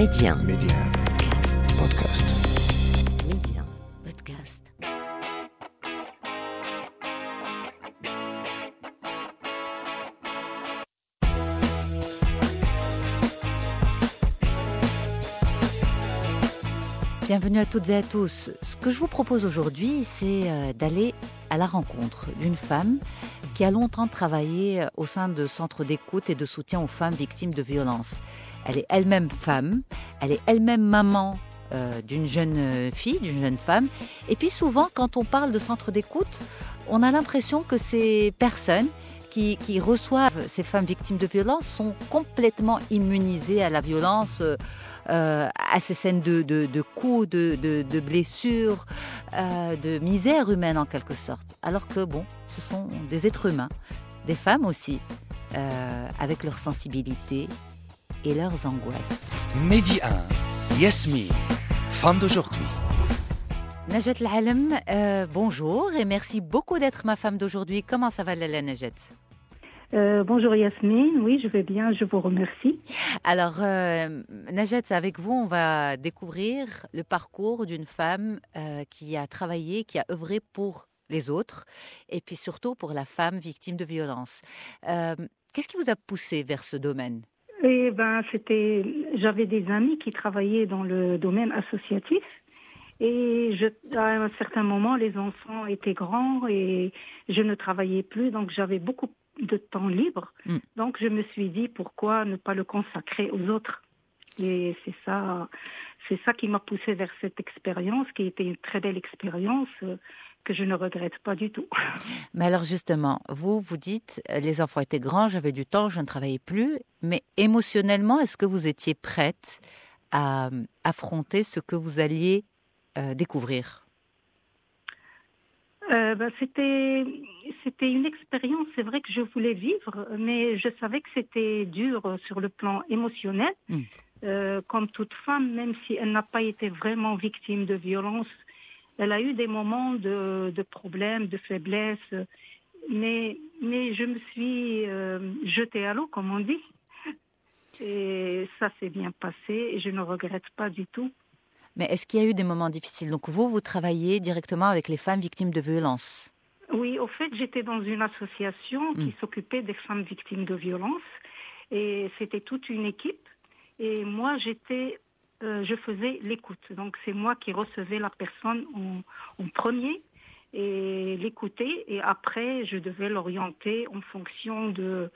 Média. Média. Podcast. Média. Podcast. Bienvenue à toutes et à tous. Ce que je vous propose aujourd'hui, c'est euh, d'aller à la rencontre d'une femme qui a longtemps travaillé euh, au sein de centres d'écoute et de soutien aux femmes victimes de violences. Elle est elle-même femme, elle est elle-même maman euh, d'une jeune euh, fille, d'une jeune femme. Et puis souvent, quand on parle de centres d'écoute, on a l'impression que ces personnes qui, qui reçoivent ces femmes victimes de violences sont complètement immunisées à la violence. Euh, à ces scènes de, de, de coups, de, de, de blessures, euh, de misère humaine en quelque sorte. Alors que bon, ce sont des êtres humains, des femmes aussi, euh, avec leur sensibilité et leurs angoisses. Mehdi 1, Yasmine, femme d'aujourd'hui. Najat Lalem, euh, bonjour et merci beaucoup d'être ma femme d'aujourd'hui. Comment ça va Lala Najat? Euh, bonjour Yasmine, oui je vais bien, je vous remercie. Alors euh, Najat, avec vous, on va découvrir le parcours d'une femme euh, qui a travaillé, qui a œuvré pour les autres et puis surtout pour la femme victime de violence. Euh, Qu'est-ce qui vous a poussé vers ce domaine? Et ben c'était, j'avais des amis qui travaillaient dans le domaine associatif et je, à un certain moment les enfants étaient grands et je ne travaillais plus donc j'avais beaucoup de temps libre. Mm. Donc je me suis dit pourquoi ne pas le consacrer aux autres? Et c'est ça, c'est ça qui m'a poussé vers cette expérience qui était une très belle expérience euh, que je ne regrette pas du tout. Mais alors justement, vous, vous dites, euh, les enfants étaient grands, j'avais du temps, je ne travaillais plus, mais émotionnellement, est-ce que vous étiez prête à euh, affronter ce que vous alliez euh, découvrir? Euh, ben, c'était c'était une expérience, c'est vrai que je voulais vivre, mais je savais que c'était dur euh, sur le plan émotionnel. Mm. Euh, comme toute femme, même si elle n'a pas été vraiment victime de violence, elle a eu des moments de, de problèmes, de faiblesse, mais mais je me suis euh, jetée à l'eau, comme on dit, et ça s'est bien passé et je ne regrette pas du tout. Mais est-ce qu'il y a eu des moments difficiles? Donc vous, vous travaillez directement avec les femmes victimes de violences. Oui, au fait, j'étais dans une association qui Mm. s'occupait des femmes victimes de violences et c'était toute une équipe. Et moi, j'étais, euh, je faisais l'écoute. Donc, c'est moi qui recevais la personne en, en premier et l'écouter. Et après, je devais l'orienter en fonction de,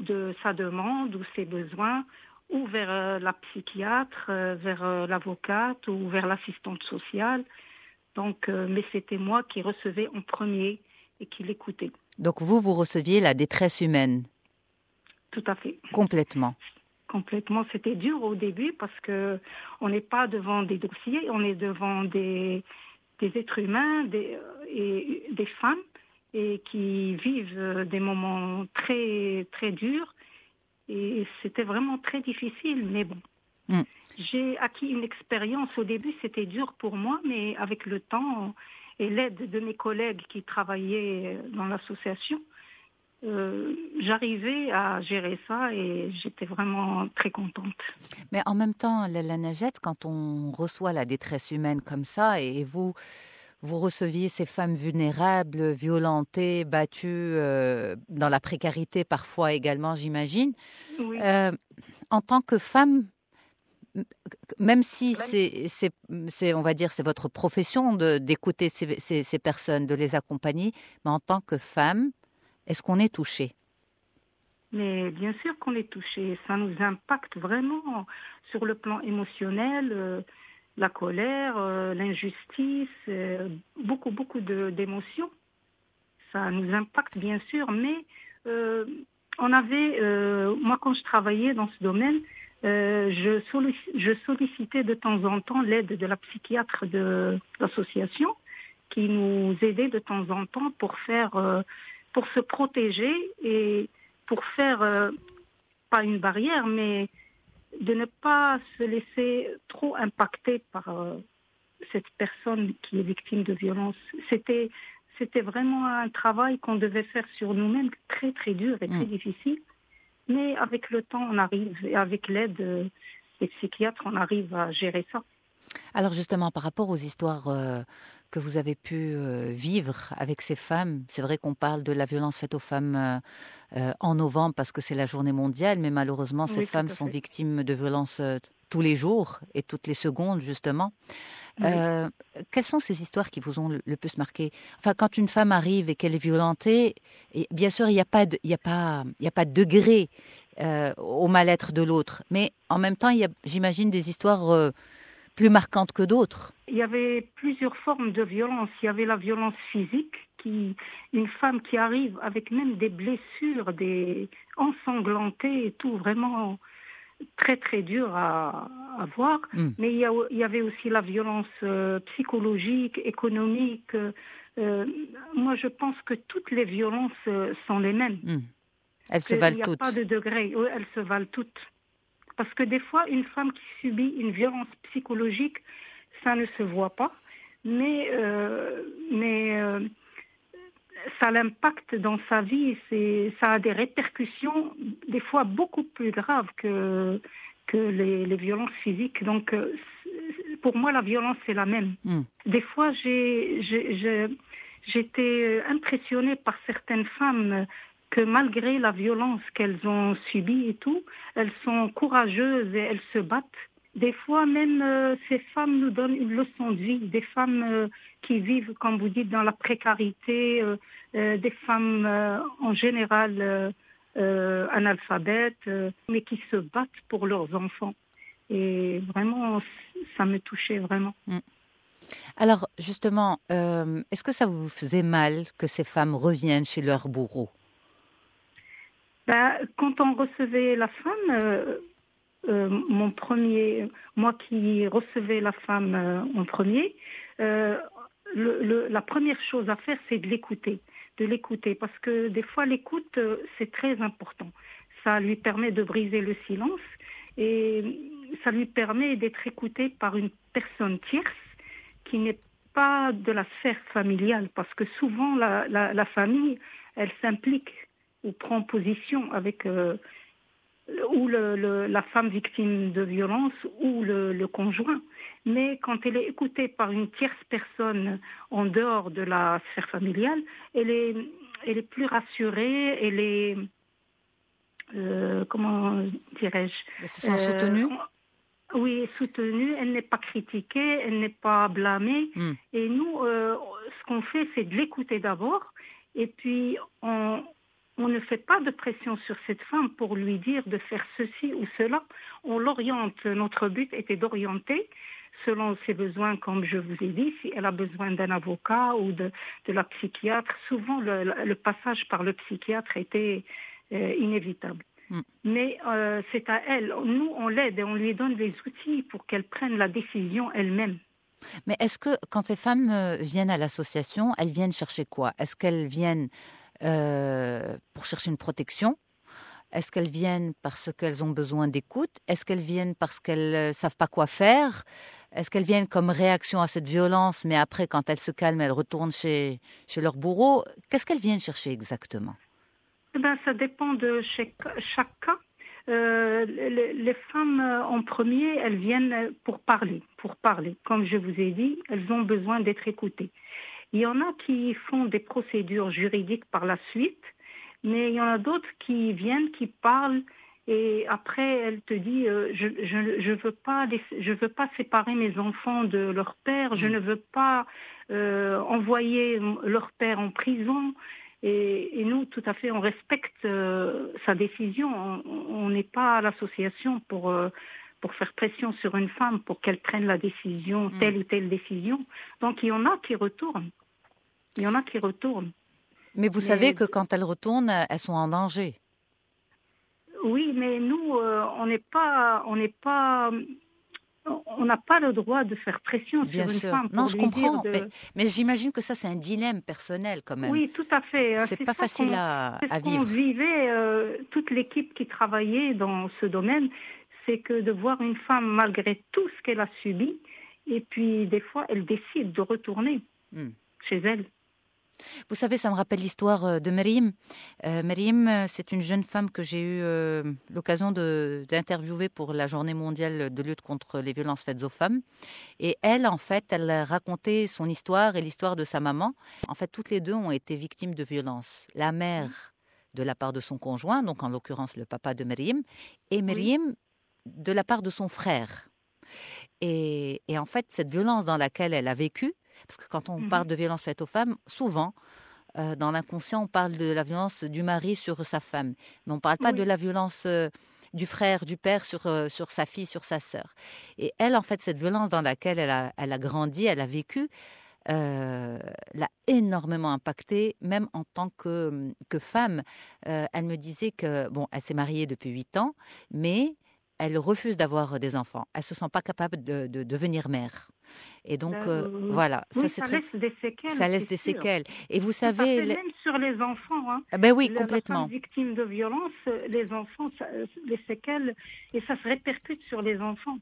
de sa demande ou ses besoins, ou vers euh, la psychiatre, euh, vers euh, l'avocate ou vers l'assistante sociale. Donc, mais c'était moi qui recevais en premier et qui l'écoutait. Donc vous, vous receviez la détresse humaine? Tout à fait. complètement. Complètement. C'était dur au début parce que on n'est pas devant des dossiers, on est devant des, des êtres humains des, et des femmes et qui vivent des moments très très durs et c'était vraiment très difficile. Mais bon, Mm. j'ai acquis une expérience. Au début, c'était dur pour moi, mais avec le temps et l'aide de mes collègues qui travaillaient dans l'association, euh, j'arrivais à gérer ça et j'étais vraiment très contente. Mais en même temps, la, la Najette, quand on reçoit la détresse humaine comme ça, et, et vous, vous receviez ces femmes vulnérables, violentées, battues euh, dans la précarité parfois également, j'imagine, Oui. euh, en tant que femme, même si c'est, on va dire, c'est votre profession d'écouter ces, ces, ces personnes, de les accompagner, mais en tant que femme, est-ce qu'on est touché Mais bien sûr qu'on est touché. Ça nous impacte vraiment sur le plan émotionnel, euh, la colère, euh, l'injustice, euh, beaucoup, beaucoup d'émotions. Ça nous impacte bien sûr, mais euh, on avait, euh, moi quand je travaillais dans ce domaine, euh, je, je sollicitais de temps en temps l'aide de la psychiatre de l'association qui nous aidait de temps en temps pour faire, pour se protéger et pour faire pas une barrière, mais de ne pas se laisser trop impacter par euh, cette personne qui est victime de violence. C'était c'était vraiment un travail qu'on devait faire sur nous-mêmes, très très dur et très Mm. difficile. Mais avec le temps, on arrive, et avec l'aide euh, les psychiatres, on arrive à gérer ça. Alors justement, par rapport aux histoires euh, que vous avez pu euh, vivre avec ces femmes, c'est vrai qu'on parle de la violence faite aux femmes euh, en novembre parce que c'est la journée mondiale, mais malheureusement, ces Oui, femmes sont victimes de violences tous les jours et toutes les secondes, justement. Oui. Euh, quelles sont ces histoires qui vous ont le, le plus marqué? Enfin, quand une femme arrive et qu'elle est violentée, et bien sûr, il n'y a pas de, il a pas, il y a pas de degré euh, au mal-être de l'autre, mais en même temps, il y a, j'imagine, des histoires euh, plus marquantes que d'autres. Il y avait plusieurs formes de violence. Il y avait la violence physique, qui, une femme qui arrive avec même des blessures, des ensanglantées et tout, vraiment très très dur à, à voir. Mm. Mais il y, a- il y avait aussi la violence euh, psychologique, économique. euh, euh, moi, je pense que toutes les violences euh, sont les mêmes. Hmm. Elles se valent Il n'y a toutes. pas de degré. Elles se valent toutes. Parce que des fois, une femme qui subit une violence psychologique, ça ne se voit pas, mais, euh, mais euh, ça l'impacte dans sa vie. C'est, ça a des répercussions des fois beaucoup plus graves que, que les, les violences physiques. Donc, euh, pour moi, la violence, c'est la même. Hmm. Des fois, j'ai, j'ai- j'ai- j'étais impressionnée par certaines femmes que malgré la violence qu'elles ont subie et tout, elles sont courageuses et elles se battent. Des fois, même euh, ces femmes nous donnent une leçon de vie. Des femmes euh, qui vivent, comme vous dites, dans la précarité, euh, des femmes en général analphabètes, mais qui se battent pour leurs enfants. Et vraiment, ça me touchait vraiment. Alors, justement, est-ce que ça vous faisait mal que ces femmes reviennent chez leur bourreau Ben, quand on recevait la femme, euh, euh, mon premier, moi qui recevais la femme euh, en premier, euh, le- le- la première chose à faire, c'est de l'écouter, de l'écouter, parce que des fois l'écoute, euh, c'est très important. Ça lui permet de briser le silence et ça lui permet d'être écouté par une personne tierce qui n'est pas de la sphère familiale, parce que souvent la, la- la famille, elle s'implique ou prend position avec euh, ou le- le- la femme victime de violence ou le, le conjoint. Mais quand elle est écoutée par une tierce personne en dehors de la sphère familiale, elle est, elle est plus rassurée, elle est, euh, comment dirais-je, Elles se sont euh, soutenues oui, soutenue, elle n'est pas critiquée, elle n'est pas blâmée. Hmm. Et nous, euh, ce qu'on fait, c'est de l'écouter d'abord. Et puis, on, on ne fait pas de pression sur cette femme pour lui dire de faire ceci ou cela. On l'oriente. Notre but était d'orienter selon ses besoins, comme je vous ai dit. Si elle a besoin d'un avocat ou de, de la psychiatre, souvent le, le passage par le psychiatre était euh, inévitable. Mm. Mais euh, c'est à elle. Nous, on l'aide et on lui donne les outils pour qu'elle prenne la décision elle-même. Mais est-ce que quand ces femmes euh, viennent à l'association, elles viennent chercher quoi? Est-ce qu'elles viennent euh, pour chercher une protection Est-ce qu'elles viennent parce qu'elles ont besoin d'écoute? Est-ce qu'elles viennent parce qu'elles ne savent pas quoi faire? Est-ce qu'elles viennent comme réaction à cette violence, mais après, quand elles se calment, elles retournent chez, chez leur bourreau? Qu'est-ce qu'elles viennent chercher exactement? Eh ben, ça dépend de chaque, cas. Euh, les, les femmes euh, en premier, elles viennent pour parler, pour parler. Comme je vous ai dit, elles ont besoin d'être écoutées. Il y en a qui font des procédures juridiques par la suite, mais il y en a d'autres qui viennent, qui parlent, et après elle te dit euh, je je je veux pas je veux pas séparer mes enfants de leur père, je ne veux pas euh, envoyer leur père en prison. Et, et nous, tout à fait, on respecte euh, sa décision. On- n'est pas à l'association pour pour faire pression sur une femme pour qu'elle prenne la décision, Mm. telle ou telle décision. Donc il y en a qui retournent. Il y en a qui retournent. Mais vous Mais- savez que quand elles retournent, elles sont en danger. Oui, mais nous, euh, on n'est pas, on n'est pas, on n'a pas le droit de faire pression Bien sur une sûr. femme. Non, je comprends. de- Mais, mais j'imagine que ça, c'est un dilemme personnel quand même. Oui, tout à fait. Euh, c'est pas ça facile à, à vivre. vivait, euh, toute l'équipe qui travaillait dans ce domaine, c'est que de voir une femme, malgré tout ce qu'elle a subi, et puis des fois, elle décide de retourner Hmm. chez elle. Vous savez, ça me rappelle l'histoire euh, de Merim. Euh, Merim, euh, c'est une jeune femme que j'ai eu euh, l'occasion d'interviewer pour la journée mondiale de lutte contre les violences faites aux femmes. Et elle, en fait, elle a raconté son histoire et l'histoire de sa maman. En fait, toutes les deux ont été victimes de violences. La mère de la part de son conjoint, donc en l'occurrence le papa de Merim, et Merim de la part de son frère. Et, et en fait, cette violence dans laquelle elle a vécu, parce que quand on Mhm. parle de violence faite aux femmes, souvent, euh, dans l'inconscient, on parle de la violence du mari sur sa femme, mais on ne parle pas Oui. de la violence euh, du frère, du père sur, euh, sur sa fille, sur sa sœur. Et elle, en fait, cette violence dans laquelle elle a, elle a grandi, elle a vécu, l'a énormément impactée, même en tant que, que femme. Elle me disait que, bon, elle s'est mariée depuis huit ans, mais elle refuse d'avoir des enfants. Elle se sent pas capable de, de devenir mère. Et donc, euh, euh, voilà, Oui, ça, très- laisse des séquelles. ça laisse des sûr. séquelles. Et vous Ça savez, les- même sur les enfants. Hein. Ah ben oui, La- La complètement. femme victime de violence, euh, les enfants, ça- euh, les séquelles, et ça se répercute sur les enfants.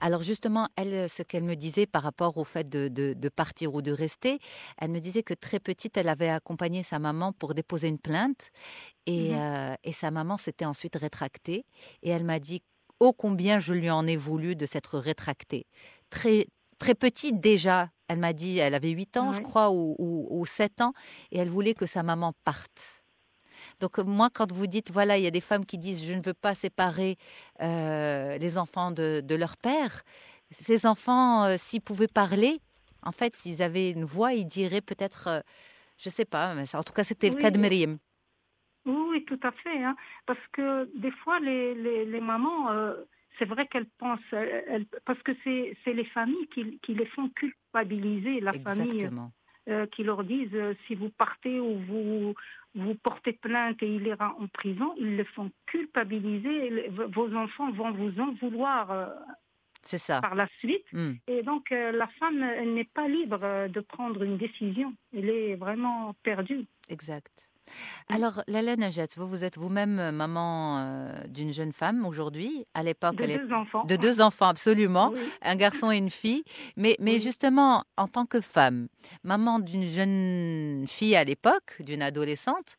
Alors justement, elle, ce qu'elle me disait par rapport au fait de, de- de partir ou de rester, elle me disait que très petite, elle avait accompagné sa maman pour déposer une plainte et, euh, et sa maman s'était ensuite rétractée et elle m'a dit ô combien je lui en ai voulu de s'être rétractée. Très, très petite déjà, elle m'a dit, elle avait 8 ans, je crois, ou, ou, ou 7 ans, et elle voulait que sa maman parte. Donc euh, moi, quand vous dites, voilà, il y a des femmes qui disent, je ne veux pas séparer euh, les enfants de, de leur père, ces enfants, euh, s'ils pouvaient parler, en fait, s'ils avaient une voix, ils diraient peut-être, euh, je sais pas, mais en tout cas, c'était le cas de. Myriam. Oui, tout à fait. hein. Parce que des fois, les, les, les mamans, euh, c'est vrai qu'elles pensent, elles- elles- parce que c'est les familles qui, qui les font culpabiliser, la famille, Exactement. euh, qui leur disent euh, si vous partez ou vous vous portez plainte et il ira en prison, ils les font culpabiliser. vos enfants vont vous en vouloir euh, C'est ça. par la suite. Hmm. Et donc, la femme, elle n'est pas libre de prendre une décision. Elle est vraiment perdue. Exact. Alors, Lala Najat, vous, vous êtes vous-même euh, maman euh, d'une jeune femme aujourd'hui. À l'époque, De elle est deux enfants. de deux enfants, absolument. Oui. un garçon et une fille. Mais, mais Oui. justement, en tant que femme, maman d'une jeune fille à l'époque, d'une adolescente,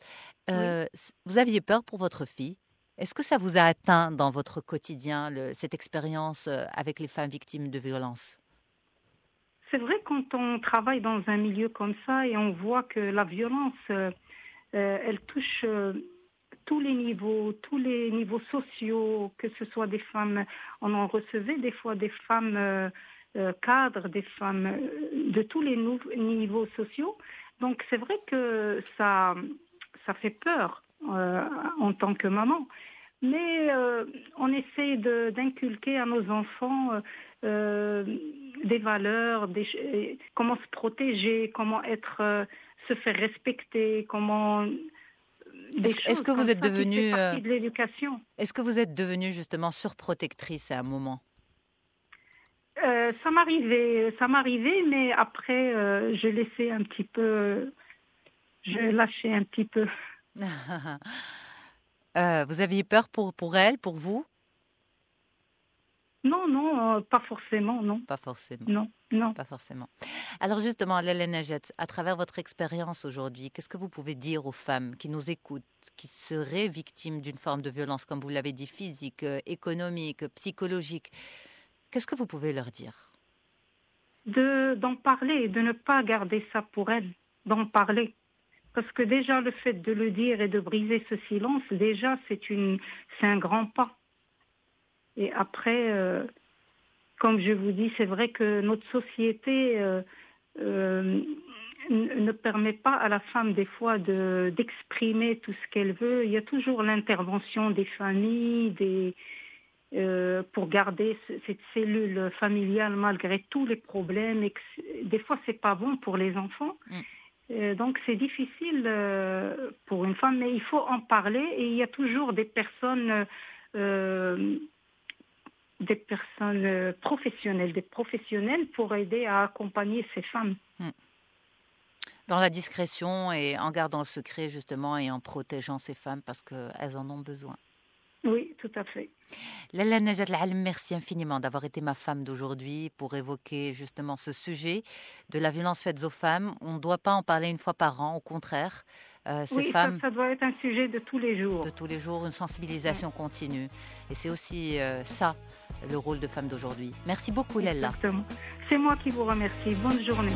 euh, vous aviez peur pour votre fille Est-ce que ça vous a atteint dans votre quotidien, le- cette expérience avec les femmes victimes de violences? C'est vrai quand on travaille dans un milieu comme ça et on voit que la violence, elle touche euh, tous les niveaux, tous les niveaux sociaux, que ce soit des femmes, on en recevait des fois des femmes euh, euh, cadres, des femmes euh, de tous les niveaux sociaux. Donc c'est vrai que ça, ça fait peur euh, en tant que maman. Mais euh, on essaie d'inculquer à nos enfants euh, euh, des valeurs, euh, comment se protéger, comment être, euh, se faire respecter, comment. Est-ce que- vous êtes devenue, euh, de l'éducation. Est-ce que vous êtes devenue justement surprotectrice à un moment? Euh, ça m'arrivait, ça m'arrivait, mais après, euh, je laissais un petit peu, je lâchais un petit peu. Euh, Vous aviez peur pour, pour elle, pour vous? Non, non, euh, pas forcément, non, Pas forcément. non, non. Pas forcément. Alors justement, Léla Najat, à travers votre expérience aujourd'hui, qu'est-ce que vous pouvez dire aux femmes qui nous écoutent, qui seraient victimes d'une forme de violence, comme vous l'avez dit, physique, euh, économique, psychologique? Qu'est-ce que vous pouvez leur dire? De d'en parler de ne pas garder ça pour elle, d'en parler. Parce que déjà le fait de le dire et de briser ce silence, déjà c'est une c'est un grand pas. Et après, euh, comme je vous dis, c'est vrai que notre société euh, euh, ne permet pas à la femme des fois de d'exprimer tout ce qu'elle veut. Il y a toujours l'intervention des familles, des pour garder ce- cette cellule familiale malgré tous les problèmes. Et que c'est- des fois, c'est pas bon pour les enfants. Mm. Donc, c'est difficile pour une femme, mais il faut en parler. Et il y a toujours des personnes, euh, des personnes euh, professionnelles, des professionnels pour aider à accompagner ces femmes. Dans la discrétion et en gardant le secret justement et en protégeant ces femmes parce qu'elles en ont besoin. Oui, tout à fait. Lalla Najat Al-Alim, merci infiniment d'avoir été ma femme d'aujourd'hui pour évoquer justement ce sujet de la violence faite aux femmes. On ne doit pas en parler une fois par an, au contraire. Euh, ces oui, femmes, ça, ça, doit être un sujet de tous les jours. De tous les jours, une sensibilisation continue. Et c'est aussi euh, ça, le rôle de femme d'aujourd'hui. Merci beaucoup, Lella. Exactement. C'est moi qui vous remercie. Bonne journée.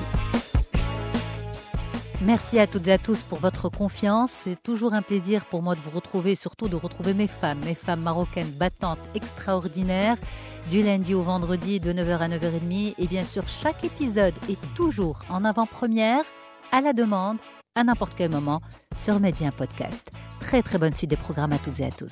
Merci à toutes et à tous pour votre confiance. C'est toujours un plaisir pour moi de vous retrouver, surtout de retrouver mes femmes, mes femmes marocaines battantes extraordinaires, du lundi au vendredi de 9h à 9h30. Et bien sûr, chaque épisode est toujours en avant-première, à la demande, à n'importe quel moment, sur Média Podcast. Très très bonne suite des programmes à toutes et à tous.